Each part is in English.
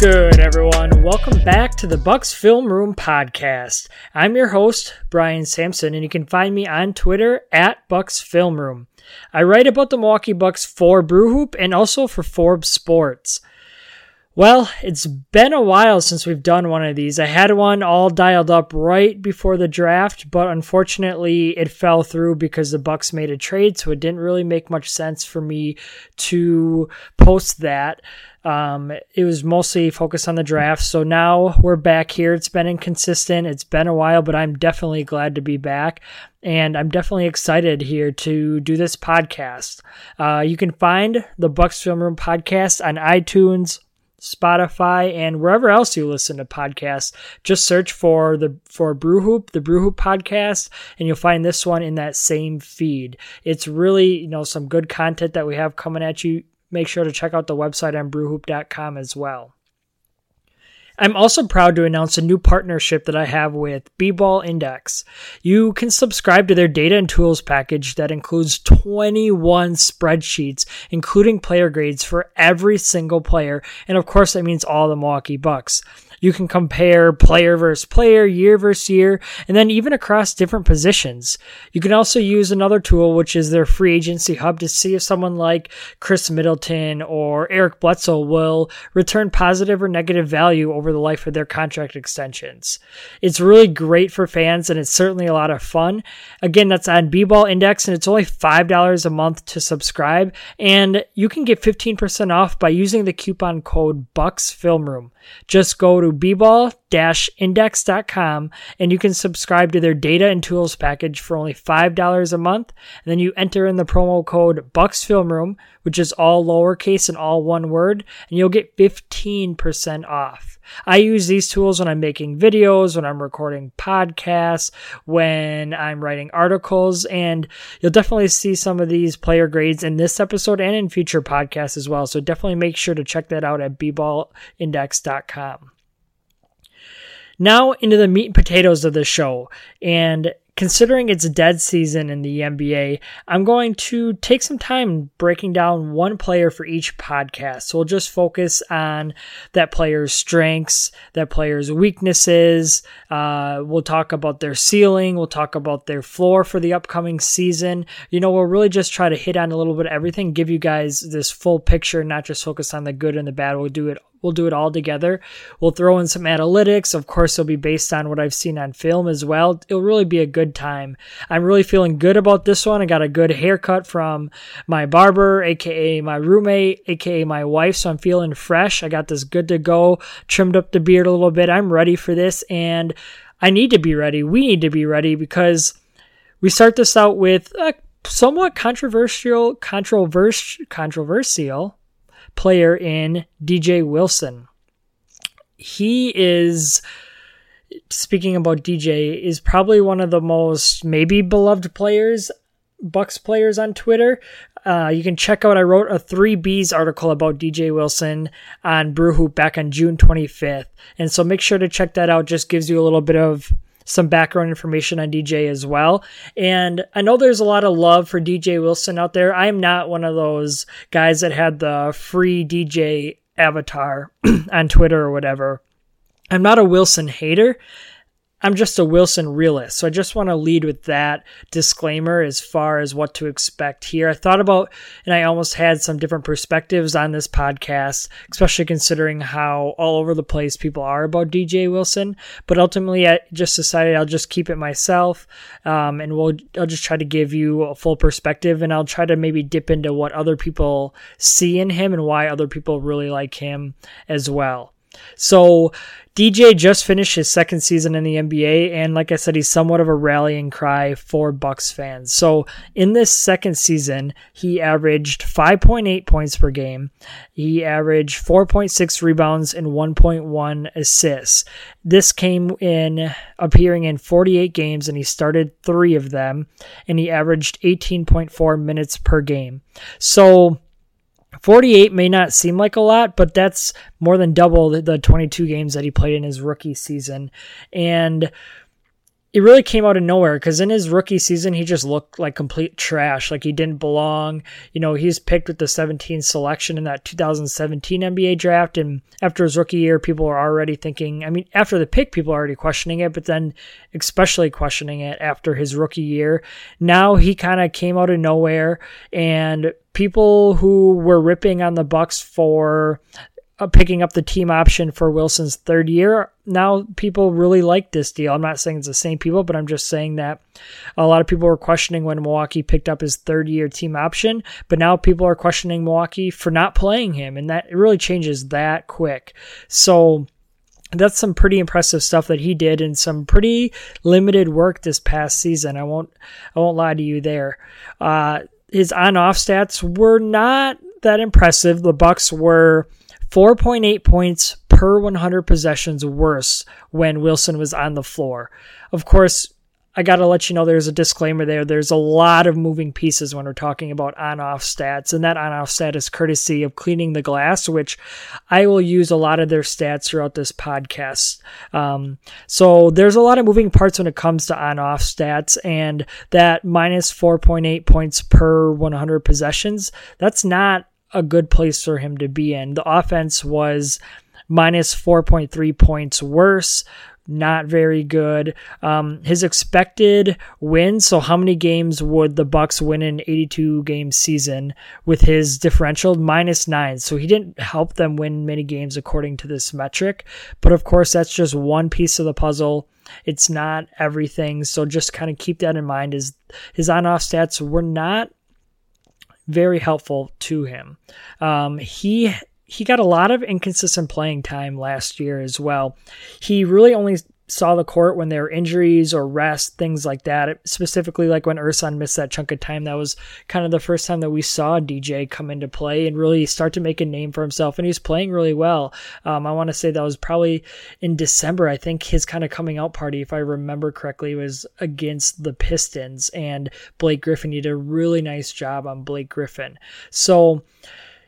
good, everyone? Welcome back to the Bucks Film Room podcast. I'm your host, Brian Sampson, and you can find me on Twitter at Bucks Film Room. I write about the Milwaukee Bucks for Brew Hoop and also for Forbes Sports. Well, it's been a while since we've done one of these. I had one all dialed up right before the draft, but unfortunately it fell through because the Bucks made a trade, so it didn't really make much sense for me to post that. Um, it was mostly focused on the draft. So now we're back here. It's been inconsistent. It's been a while, but I'm definitely glad to be back. And I'm definitely excited here to do this podcast. Uh, you can find the Bucks Film Room podcast on iTunes, Spotify, and wherever else you listen to podcasts. Just search for the for Brew Hoop, the Brew Hoop podcast, and you'll find this one in that same feed. It's really you know some good content that we have coming at you make sure to check out the website on brewhoop.com as well. I'm also proud to announce a new partnership that I have with B-Ball Index. You can subscribe to their data and tools package that includes 21 spreadsheets, including player grades for every single player, and of course that means all the Milwaukee Bucks. You can compare player versus player, year versus year, and then even across different positions. You can also use another tool, which is their free agency hub, to see if someone like Khris Middleton or Eric Bledsoe will return positive or negative value over the life of their contract extensions. It's really great for fans and it's certainly a lot of fun. Again, that's on B-Ball Index and it's only $5 a month to subscribe. And you can get 15% off by using the coupon code Bucks Film Room. Just go to bball-index.com and you can subscribe to their data and tools package for only $5 a month. And then you enter in the promo code BucksFilmRoom, which is all lowercase and all one word, and you'll get 15% off. I use these tools when I'm making videos, when I'm recording podcasts, when I'm writing articles, and you'll definitely see some of these player grades in this episode and in future podcasts as well. So definitely make sure to check that out at bballindex.com. Now into the meat and potatoes of the show. And considering it's dead season in the NBA, I'm going to take some time breaking down one player for each podcast. So we'll just focus on that player's strengths, that player's weaknesses. Uh, we'll talk about their ceiling. We'll talk about their floor for the upcoming season. You know, we'll really just try to hit on a little bit of everything, give you guys this full picture, not just focus on the good and the bad. We'll do it We'll do it all together. We'll throw in some analytics. Of course, it'll be based on what I've seen on film as well. It'll really be a good time. I'm really feeling good about this one. I got a good haircut from my barber, aka my roommate, aka my wife. So I'm feeling fresh. I got this good to go, trimmed up the beard a little bit. I'm ready for this and I need to be ready. We need to be ready because we start this out with a somewhat controversial, controversial, controversial player in DJ Wilson. He is speaking about DJ is probably one of the most maybe beloved players Bucks players on Twitter. Uh, you can check out. I wrote a three Bs article about DJ Wilson on Brew Hoop back on June 25th, and so make sure to check that out. Just gives you a little bit of some background information on DJ as well. And I know there's a lot of love for DJ Wilson out there. I'm not one of those guys that had the free DJ avatar on Twitter or whatever. I'm not a Wilson hater. I'm just a Wilson realist. So I just want to lead with that disclaimer as far as what to expect here. I thought about and I almost had some different perspectives on this podcast, especially considering how all over the place people are about DJ Wilson. But ultimately, I just decided I'll just keep it myself um, and we'll, I'll just try to give you a full perspective and I'll try to maybe dip into what other people see in him and why other people really like him as well. So DJ just finished his second season in the NBA, and like I said, he's somewhat of a rallying cry for Bucks fans. So in this second season, he averaged 5.8 points per game. He averaged 4.6 rebounds and 1.1 assists. This came in appearing in 48 games, and he started three of them, and he averaged 18.4 minutes per game. So 48 may not seem like a lot, but that's more than double the 22 games that he played in his rookie season. And it really came out of nowhere because in his rookie season he just looked like complete trash like he didn't belong. You know he's picked with the 17th selection in that 2017 nba draft and after his rookie year people were already thinking i mean after the pick people are already questioning it but then especially questioning it after his rookie year. Now he kind of came out of nowhere and people who were ripping on the bucks for picking up the team option for Wilson's third year. Now people really like this deal. I'm not saying it's the same people, but I'm just saying that a lot of people were questioning when Milwaukee picked up his third year team option, but now people are questioning Milwaukee for not playing him, and that it really changes that quick. So that's some pretty impressive stuff that he did and some pretty limited work this past season. I won't I won't lie to you there. Uh, his on off stats were not that impressive. The Bucks were 4.8 points per 100 possessions worse when Wilson was on the floor. Of course, I got to let you know there's a disclaimer there. There's a lot of moving pieces when we're talking about on off stats, and that on off stat is courtesy of Cleaning the Glass, which I will use a lot of their stats throughout this podcast. Um, so there's a lot of moving parts when it comes to on off stats, and that minus 4.8 points per 100 possessions, that's not a good place for him to be in. The offense was minus 4.3 points worse. Not very good. Um, his expected wins. So, how many games would the Bucks win in 82 game season with his differential minus nine? So he didn't help them win many games according to this metric. But of course, that's just one piece of the puzzle. It's not everything. So just kind of keep that in mind. Is his on-off stats were not very helpful to him. Um, he he got a lot of inconsistent playing time last year as well. He really only saw the court when there were injuries or rest, things like that. Specifically, like when Ersan missed that chunk of time, that was kind of the first time that we saw DJ come into play and really start to make a name for himself. And he was playing really well. Um, I want to say that was probably in December. I think his kind of coming out party, if I remember correctly, was against the Pistons, and Blake Griffin did a really nice job on Blake Griffin. So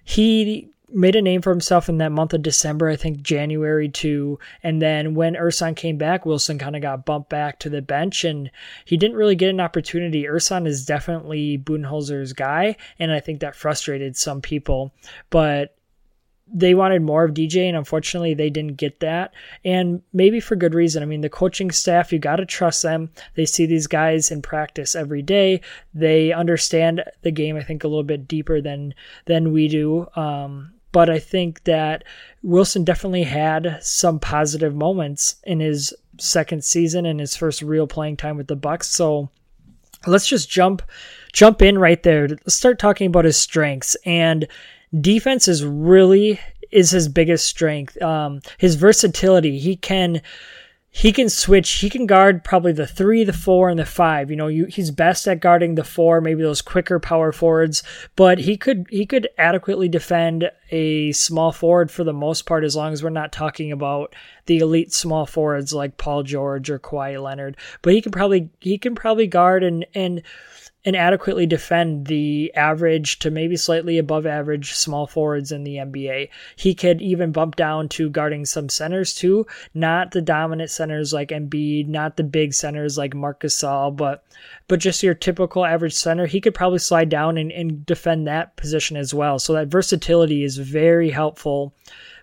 he made a name for himself in that month of December, I think January too. And then when Ersan came back, Wilson kind of got bumped back to the bench and he didn't really get an opportunity. Ersan is definitely Budenholzer's guy, and I think that frustrated some people. But they wanted more of DJ, and unfortunately, they didn't get that. And maybe for good reason. I mean, the coaching staff, you got to trust them. They see these guys in practice every day. They understand the game, I think, a little bit deeper than than we do. Um, but I think that Wilson definitely had some positive moments in his second season and his first real playing time with the Bucks. So let's just jump jump in right there. Let's start talking about his strengths and defense is really is his biggest strength. Um, his versatility. He can he can switch. He can guard probably the three, the four, and the five. You know, you, he's best at guarding the four, maybe those quicker power forwards. But he could he could adequately defend a small forward for the most part, as long as we're not talking about the elite small forwards like Paul George or Kawhi Leonard. But he can probably he can probably guard and and and adequately defend the average to maybe slightly above average small forwards in the NBA. He could even bump down to guarding some centers too, not the dominant centers like Embiid, not the big centers like Marc Gasol, but but just your typical average center. He could probably slide down and, and defend that position as well. So that versatility is very helpful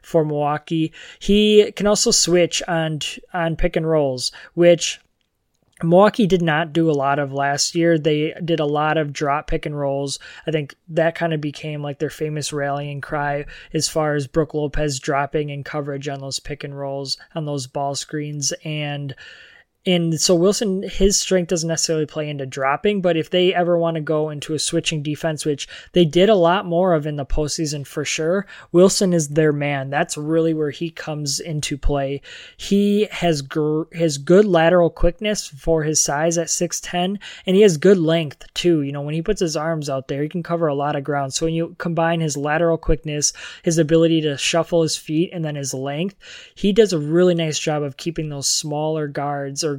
for Milwaukee. He can also switch on on pick and rolls, which Milwaukee did not do a lot of last year. They did a lot of drop pick and rolls. I think that kind of became like their famous rallying cry as far as Brook Lopez dropping in coverage on those pick and rolls on those ball screens. And and so Wilson, his strength doesn't necessarily play into dropping, but if they ever want to go into a switching defense, which they did a lot more of in the postseason for sure, Wilson is their man. That's really where he comes into play. He has gr- his good lateral quickness for his size at 6'10, and he has good length too. You know, when he puts his arms out there, he can cover a lot of ground. So when you combine his lateral quickness, his ability to shuffle his feet, and then his length, he does a really nice job of keeping those smaller guards or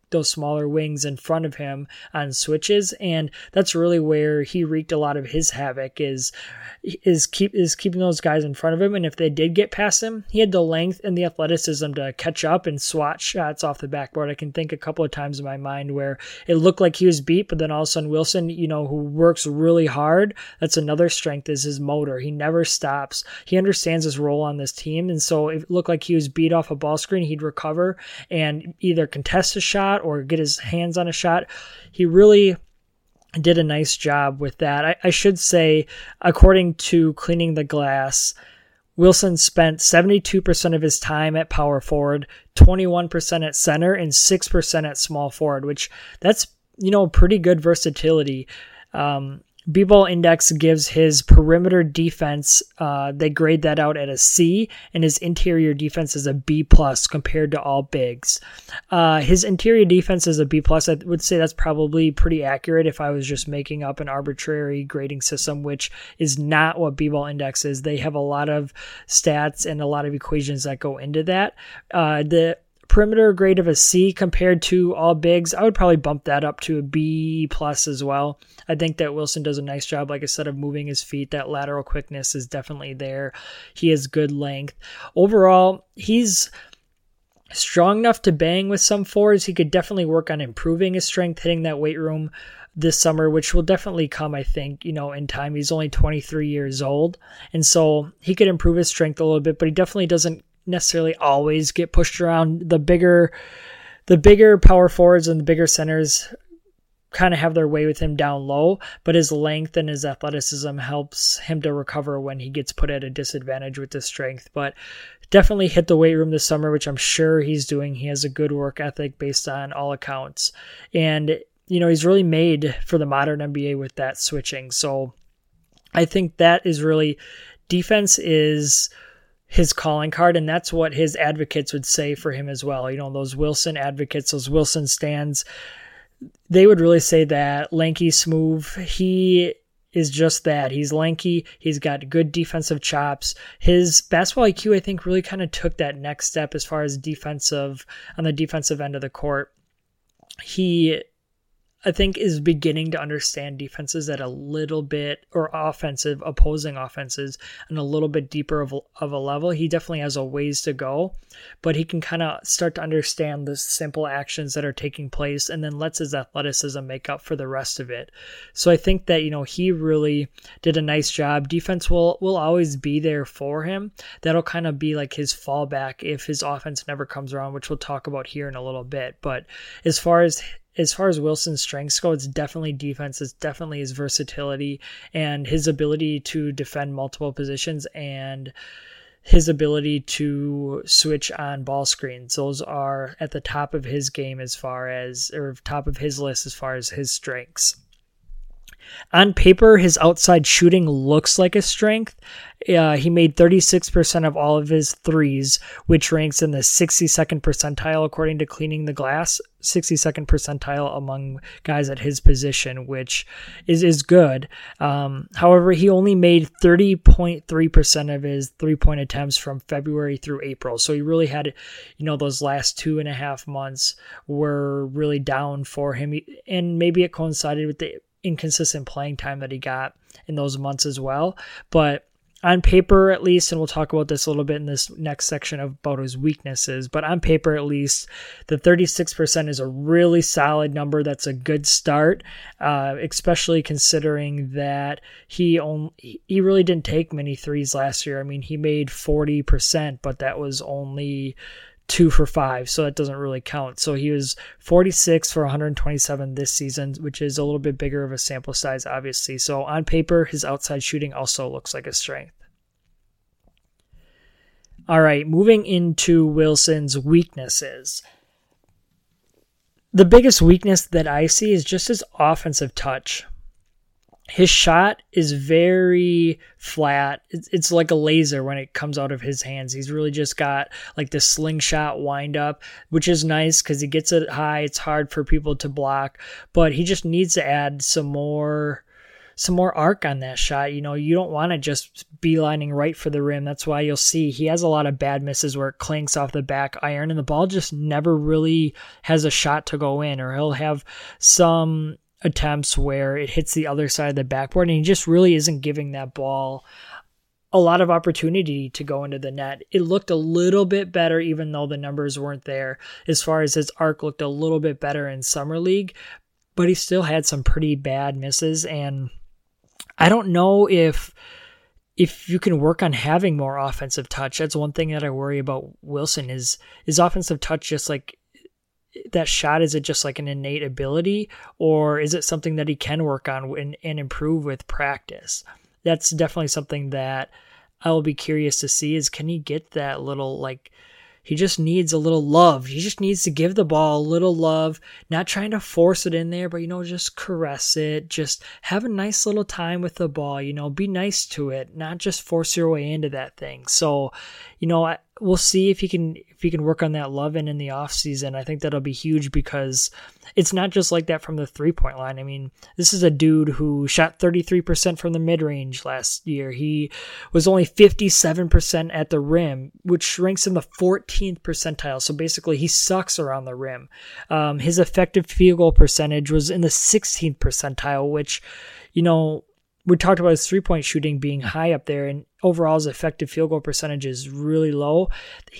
those smaller wings in front of him on switches and that's really where he wreaked a lot of his havoc is is keep is keeping those guys in front of him and if they did get past him he had the length and the athleticism to catch up and swat shots off the backboard. I can think a couple of times in my mind where it looked like he was beat but then all of a sudden wilson you know who works really hard that's another strength is his motor. He never stops. He understands his role on this team and so it looked like he was beat off a ball screen he'd recover and either contest a shot or get his hands on a shot he really did a nice job with that. I, I should say, according to Cleaning the Glass, Wilson spent 72% of his time at power forward, 21% at center, and 6% at small forward, which that's, you know, pretty good versatility. Um, B-Ball Index gives his perimeter defense, uh, they grade that out at a C, and his interior defense is a B plus compared to all bigs. Uh, his interior defense is a B plus. I would say that's probably pretty accurate if I was just making up an arbitrary grading system, which is not what B-Ball Index is. They have a lot of stats and a lot of equations that go into that. Uh, the perimeter grade of a C compared to all bigs. I would probably bump that up to a B plus as well. I think that Wilson does a nice job, like I said, of moving his feet. That lateral quickness is definitely there. He has good length. Overall, he's strong enough to bang with some fours. He could definitely work on improving his strength, hitting that weight room this summer, which will definitely come, I think, you know, in time. He's only 23 years old. And so he could improve his strength a little bit, but he definitely doesn't necessarily always get pushed around. The bigger the bigger power forwards and the bigger centers kind of have their way with him down low, but his length and his athleticism helps him to recover when he gets put at a disadvantage with his strength. But definitely hit the weight room this summer, which I'm sure he's doing. He has a good work ethic based on all accounts. And, you know, he's really made for the modern NBA with that switching. So I think that is really defense is his calling card, and that's what his advocates would say for him as well. You know, those Wilson advocates, those Wilson stands, they would really say that lanky smooth. He is just that. He's lanky. He's got good defensive chops. His basketball IQ, I think, really kind of took that next step as far as defensive on the defensive end of the court. He I think is beginning to understand defenses at a little bit or offensive opposing offenses and a little bit deeper of, of a level. He definitely has a ways to go, but he can kind of start to understand the simple actions that are taking place and then lets his athleticism make up for the rest of it. So I think that, you know, he really did a nice job. Defense will will always be there for him. That'll kind of be like his fallback if his offense never comes around, which we'll talk about here in a little bit. But as far as as far as Wilson's strengths go, it's definitely defense. It's definitely his versatility and his ability to defend multiple positions and his ability to switch on ball screens. Those are at the top of his game as far as, or top of his list as far as his strengths. On paper, his outside shooting looks like a strength. Uh, he made 36% of all of his threes, which ranks in the 62nd percentile according to Cleaning the Glass. 62nd percentile among guys at his position, which is is good. Um, however, he only made 30.3% of his three point attempts from February through April. So he really had, you know, those last two and a half months were really down for him, and maybe it coincided with the inconsistent playing time that he got in those months as well. But on paper at least, and we'll talk about this a little bit in this next section about his weaknesses, but on paper at least, the 36% is a really solid number. That's a good start, uh, especially considering that he only, he really didn't take many threes last year. I mean, he made 40%, but that was only two for five, so that doesn't really count. So he was 46 for 127 this season, which is a little bit bigger of a sample size, obviously. So on paper, his outside shooting also looks like a strength. All right, moving into Wilson's weaknesses. The biggest weakness that I see is just his offensive touch his shot is very flat. It's, it's like a laser when it comes out of his hands. He's really just got like the slingshot wind up, which is nice because he gets it high. It's hard for people to block, but he just needs to add some more some more arc on that shot. You know, you don't want to just be lining right for the rim. That's why you'll see he has a lot of bad misses where it clinks off the back iron and the ball just never really has a shot to go in, or he'll have some attempts where it hits the other side of the backboard and he just really isn't giving that ball a lot of opportunity to go into the net. It looked a little bit better, even though the numbers weren't there, as far as his arc looked a little bit better in Summer League, but he still had some pretty bad misses. And I don't know if. If you can work on having more offensive touch, that's one thing that I worry about Wilson is is offensive touch just like that shot is it just like an innate ability or is it something that he can work on and, and improve with practice that's definitely something that i will be curious to see is can he get that little like he just needs a little love. He just needs to give the ball a little love, not trying to force it in there, but you know, just caress it. Just have a nice little time with the ball, you know, be nice to it, not just force your way into that thing. So, you know, we'll see if he can if he can work on that love in in the off season. I think that'll be huge because it's not just like that from the three point line. I mean, this is a dude who shot 33% from the mid range last year. He was only 57% at the rim, which ranks in the 14th percentile. So basically, he sucks around the rim. Um, his effective field goal percentage was in the 16th percentile, which, you know, we talked about his three point shooting being high up there, and overall his effective field goal percentage is really low.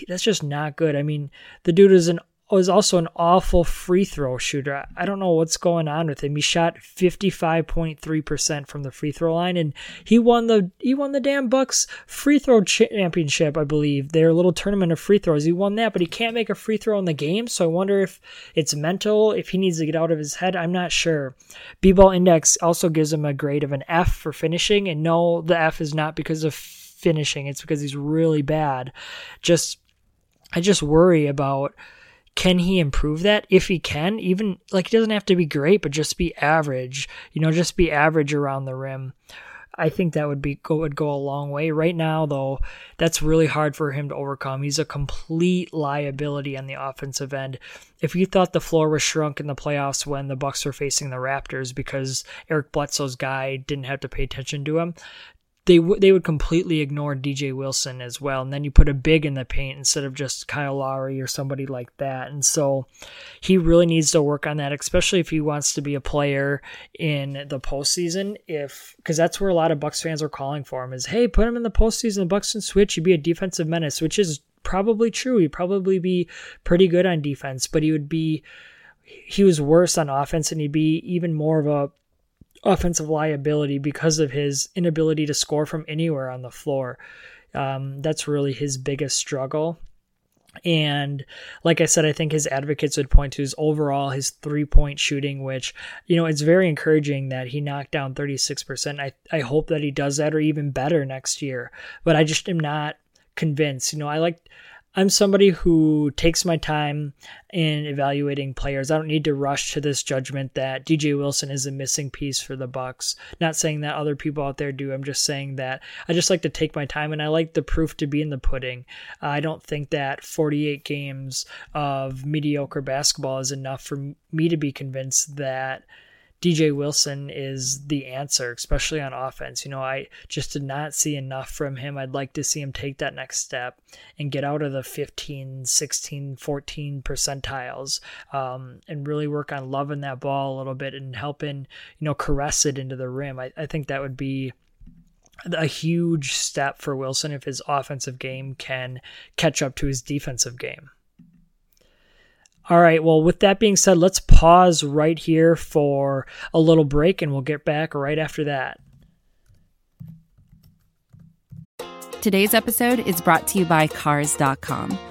That's just not good. I mean, the dude is an was also an awful free throw shooter. I don't know what's going on with him. He shot 55.3% from the free throw line and he won the he won the damn Bucks free throw championship, I believe. Their little tournament of free throws. He won that, but he can't make a free throw in the game, so I wonder if it's mental, if he needs to get out of his head. I'm not sure. B-ball index also gives him a grade of an F for finishing and no, the F is not because of finishing. It's because he's really bad. Just I just worry about can he improve that? If he can, even like he doesn't have to be great, but just be average. You know, just be average around the rim. I think that would be go would go a long way. Right now, though, that's really hard for him to overcome. He's a complete liability on the offensive end. If you thought the floor was shrunk in the playoffs when the Bucks were facing the Raptors because Eric Bledsoe's guy didn't have to pay attention to him, they w- they would completely ignore DJ Wilson as well, and then you put a big in the paint instead of just Kyle Lowry or somebody like that. And so he really needs to work on that, especially if he wants to be a player in the postseason. If because that's where a lot of Bucks fans are calling for him is, hey, put him in the postseason. The Bucks can switch. He'd be a defensive menace, which is probably true. He'd probably be pretty good on defense, but he would be he was worse on offense, and he'd be even more of a offensive liability because of his inability to score from anywhere on the floor. Um, that's really his biggest struggle. And like I said, I think his advocates would point to his overall his three point shooting, which, you know, it's very encouraging that he knocked down 36%. I, I hope that he does that or even better next year. But I just am not convinced. You know, I like I'm somebody who takes my time in evaluating players. I don't need to rush to this judgment that DJ Wilson is a missing piece for the Bucks. Not saying that other people out there do. I'm just saying that I just like to take my time and I like the proof to be in the pudding. I don't think that 48 games of mediocre basketball is enough for me to be convinced that DJ Wilson is the answer, especially on offense. You know, I just did not see enough from him. I'd like to see him take that next step and get out of the 15, 16, 14 percentiles um, and really work on loving that ball a little bit and helping, you know, caress it into the rim. I, I think that would be a huge step for Wilson if his offensive game can catch up to his defensive game. All right, well, with that being said, let's pause right here for a little break and we'll get back right after that. Today's episode is brought to you by Cars.com.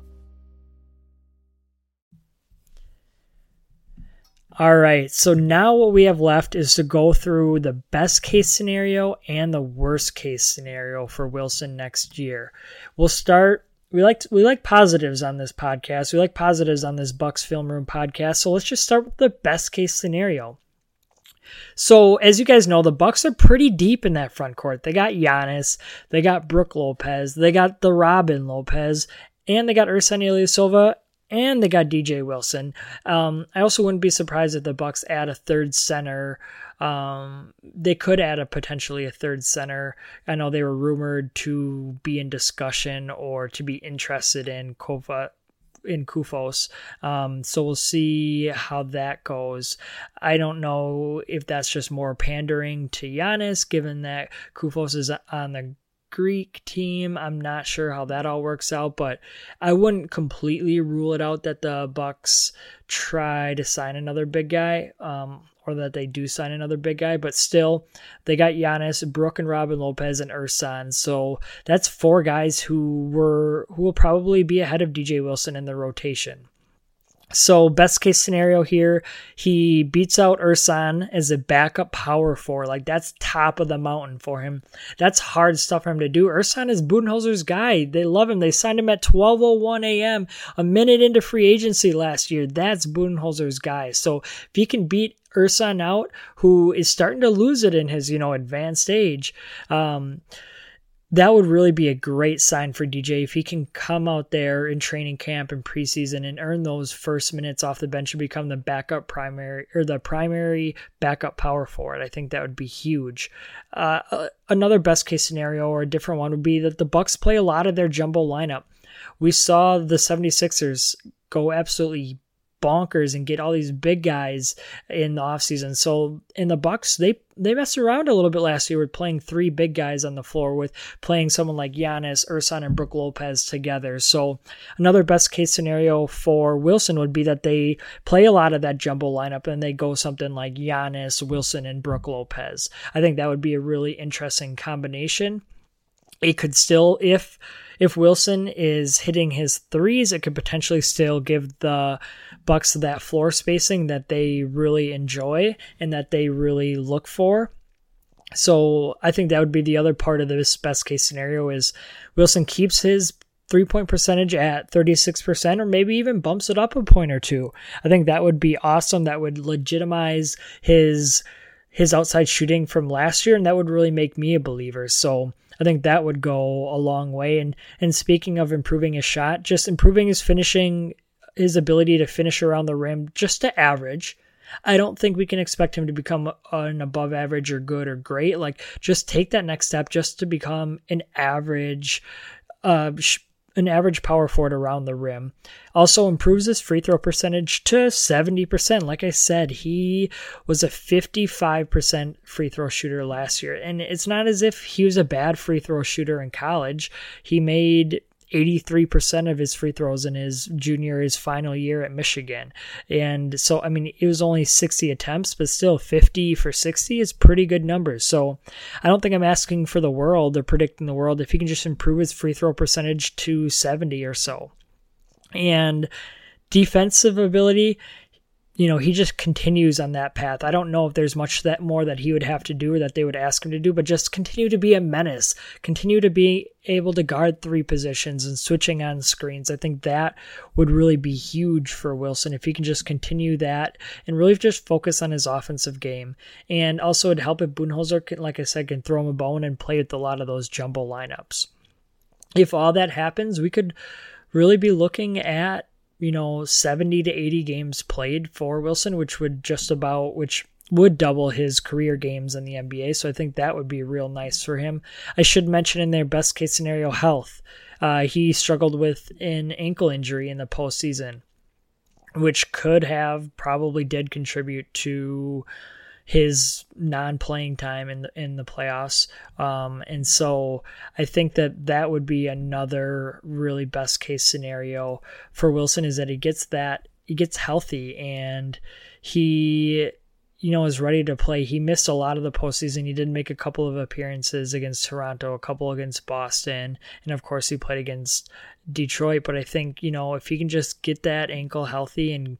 All right, so now what we have left is to go through the best case scenario and the worst case scenario for Wilson next year. We'll start. We like we like positives on this podcast. We like positives on this Bucks Film Room podcast. So let's just start with the best case scenario. So as you guys know, the Bucks are pretty deep in that front court. They got Giannis, they got Brook Lopez, they got the Robin Lopez, and they got Ersan Ilyasova and they got DJ Wilson. Um, I also wouldn't be surprised if the Bucks add a third center. Um, they could add a potentially a third center. I know they were rumored to be in discussion or to be interested in Kova in Koufos. Um, so we'll see how that goes. I don't know if that's just more pandering to Giannis, given that Koufos is on the Greek team. I'm not sure how that all works out, but I wouldn't completely rule it out that the Bucks try to sign another big guy, um, or that they do sign another big guy. But still, they got Giannis, Brook, and Robin Lopez and Ersan. So that's four guys who were who will probably be ahead of DJ Wilson in the rotation. So best case scenario here, he beats out Ersan as a backup power forward. Like that's top of the mountain for him. That's hard stuff for him to do. Ersan is Budenholzer's guy. They love him. They signed him at 12:01 a.m. a minute into free agency last year. That's Budenholzer's guy. So if he can beat Ersan out, who is starting to lose it in his you know advanced age. Um, that would really be a great sign for DJ if he can come out there in training camp and preseason and earn those first minutes off the bench and become the backup primary or the primary backup power forward. I think that would be huge. Uh, uh another best case scenario or a different one would be that the Bucks play a lot of their jumbo lineup. We saw the 76ers go absolutely bonkers and get all these big guys in the offseason. So in the Bucks, they they messed around a little bit last year with playing three big guys on the floor with playing someone like Giannis, Ersan, and Brook Lopez together. So another best case scenario for Wilson would be that they play a lot of that jumbo lineup and they go something like Giannis, Wilson, and Brook Lopez. I think that would be a really interesting combination. It could still, if if Wilson is hitting his threes, it could potentially still give the Bucks that floor spacing that they really enjoy and that they really look for. So I think that would be the other part of this best case scenario is Wilson keeps his three point percentage at 36% or maybe even bumps it up a point or two. I think that would be awesome. That would legitimize his his outside shooting from last year and that would really make me a believer. So I think that would go a long way. And and speaking of improving his shot, just improving his finishing his ability to finish around the rim just to average. I don't think we can expect him to become an above average or good or great. Like, just take that next step just to become an average, uh, an average power forward around the rim. Also improves his free throw percentage to 70%. Like I said, he was a 55% free throw shooter last year. And it's not as if he was a bad free throw shooter in college. He made 83% of his free throws in his junior, his final year at Michigan. And so, I mean, it was only 60 attempts, but still 50 for 60 is pretty good numbers. So I don't think I'm asking for the world or predicting the world if he can just improve his free throw percentage to 70 or so. And defensive ability, you know, he just continues on that path. I don't know if there's much that more that he would have to do or that they would ask him to do, but just continue to be a menace, continue to be able to guard three positions and switching on screens. I think that would really be huge for Wilson if he can just continue that and really just focus on his offensive game. And also it'd help if Budenholzer, can, like I said, can throw him a bone and play with a lot of those jumbo lineups. If all that happens, we could really be looking at you know 70 to 80 games played for Wilson, which would just about which would double his career games in the NBA. So I think that would be real nice for him. I should mention in their best case scenario health. Uh, he struggled with an ankle injury in the postseason, which could have probably did contribute to his non-playing time in the in the playoffs. Um, and so I think that that would be another really best case scenario for Wilson is that he gets that he gets healthy and he you know is ready to play. He missed a lot of the postseason. He did make a couple of appearances against Toronto, a couple against Boston, and of course he played against Detroit. But I think you know if he can just get that ankle healthy and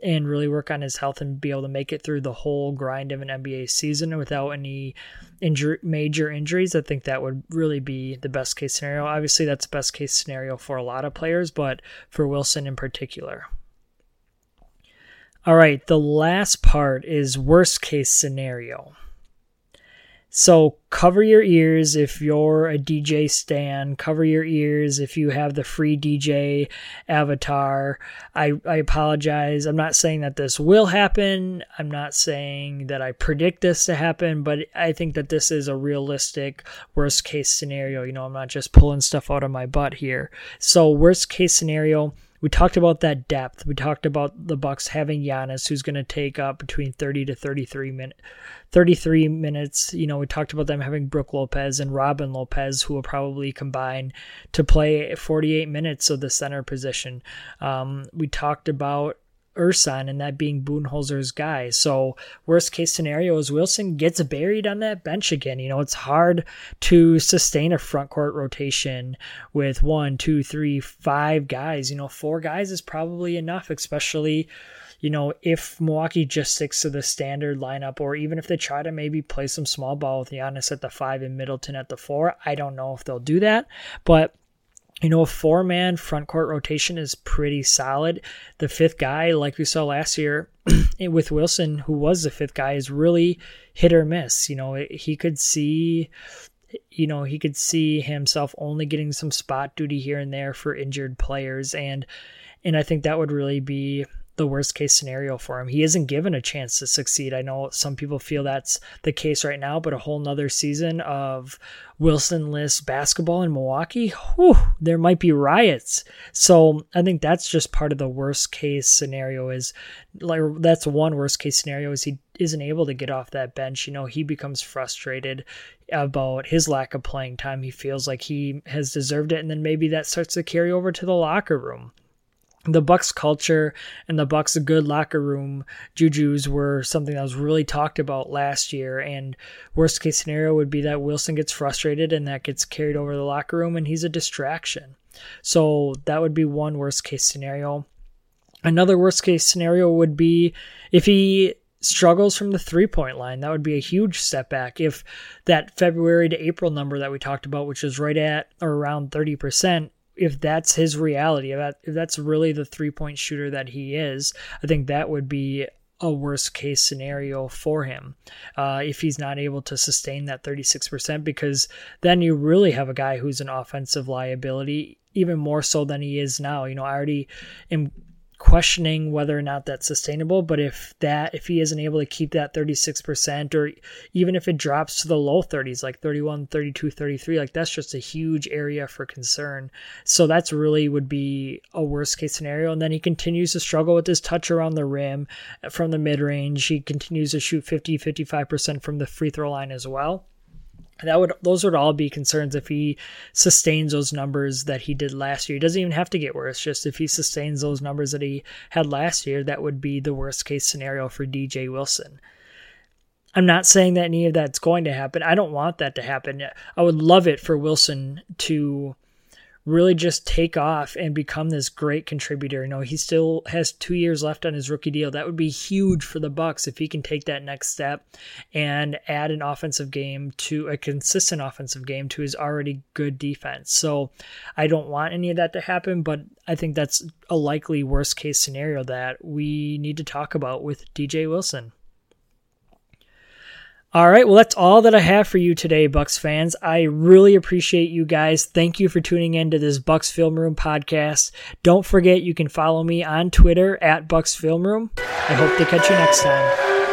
and really work on his health and be able to make it through the whole grind of an NBA season without any injury, major injuries, I think that would really be the best case scenario. Obviously, that's the best case scenario for a lot of players, but for Wilson in particular. All right, the last part is worst case scenario. So cover your ears if you're a DJ stan. Cover your ears if you have the free DJ avatar. I, I apologize. I'm not saying that this will happen. I'm not saying that I predict this to happen, but I think that this is a realistic worst case scenario. You know, I'm not just pulling stuff out of my butt here. So worst case scenario we talked about that depth. We talked about the Bucks having Giannis, who's going to take up between 30 to 33 minutes. 33 minutes. You know, we talked about them having Brook Lopez and Robin Lopez, who will probably combine to play 48 minutes of the center position. Um, we talked about Ersan and that being Budenholzer's guy. So worst case scenario is Wilson gets buried on that bench again. You know, it's hard to sustain a front court rotation with one, two, three, five guys. You know, four guys is probably enough, especially you know, if Milwaukee just sticks to the standard lineup, or even if they try to maybe play some small ball with Giannis at the five and Middleton at the four, I don't know if they'll do that. But you know, a four man front court rotation is pretty solid. The fifth guy, like we saw last year with Wilson, who was the fifth guy, is really hit or miss. You know, he could see, you know, he could see himself only getting some spot duty here and there for injured players. And, and I think that would really be the worst case scenario for him. He isn't given a chance to succeed. I know some people feel that's the case right now, but a whole nother season of Wilson-less basketball in Milwaukee, whew, there might be riots. So I think that's just part of the worst case scenario is like that's one worst case scenario is he isn't able to get off that bench. You know, he becomes frustrated about his lack of playing time. He feels like he has deserved it. And then maybe that starts to carry over to the locker room the Bucks culture and the Bucks good locker room juju's were something that was really talked about last year. And worst case scenario would be that Wilson gets frustrated and that gets carried over the locker room and he's a distraction. So that would be one worst case scenario. Another worst case scenario would be if he struggles from the three point line. That would be a huge setback. If that February to April number that we talked about, which is right at or around 30%, if that's his reality, if, that, if that's really the three point shooter that he is, I think that would be a worst case scenario for him uh, if he's not able to sustain that 36%, because then you really have a guy who's an offensive liability, even more so than he is now. You know, I already am questioning whether or not that's sustainable. But if that, if he isn't able to keep that 36%, or even if it drops to the low 30s, like 31, 32, 33, like that's just a huge area for concern. So that's really would be a worst case scenario. And then he continues to struggle with his touch around the rim uh, from the mid range. He continues to shoot 50, 55% from the free throw line as well that would those would all be concerns if he sustains those numbers that he did last year. He doesn't even have to get worse. Just if he sustains those numbers that he had last year, that would be the worst case scenario for DJ Wilson. I'm not saying that any of that's going to happen. I don't want that to happen. I would love it for Wilson to really just take off and become this great contributor. You know, he still has two years left on his rookie deal. That would be huge for the Bucks if he can take that next step and add an offensive game to a consistent offensive game to his already good defense. So I don't want any of that to happen, but I think that's a likely worst case scenario that we need to talk about with DJ Wilson. All right, well, that's all that I have for you today, Bucks fans. I really appreciate you guys. Thank you for tuning in to this Bucks Film Room podcast. Don't forget, you can follow me on Twitter at Bucks Film Room. I hope to catch you next time.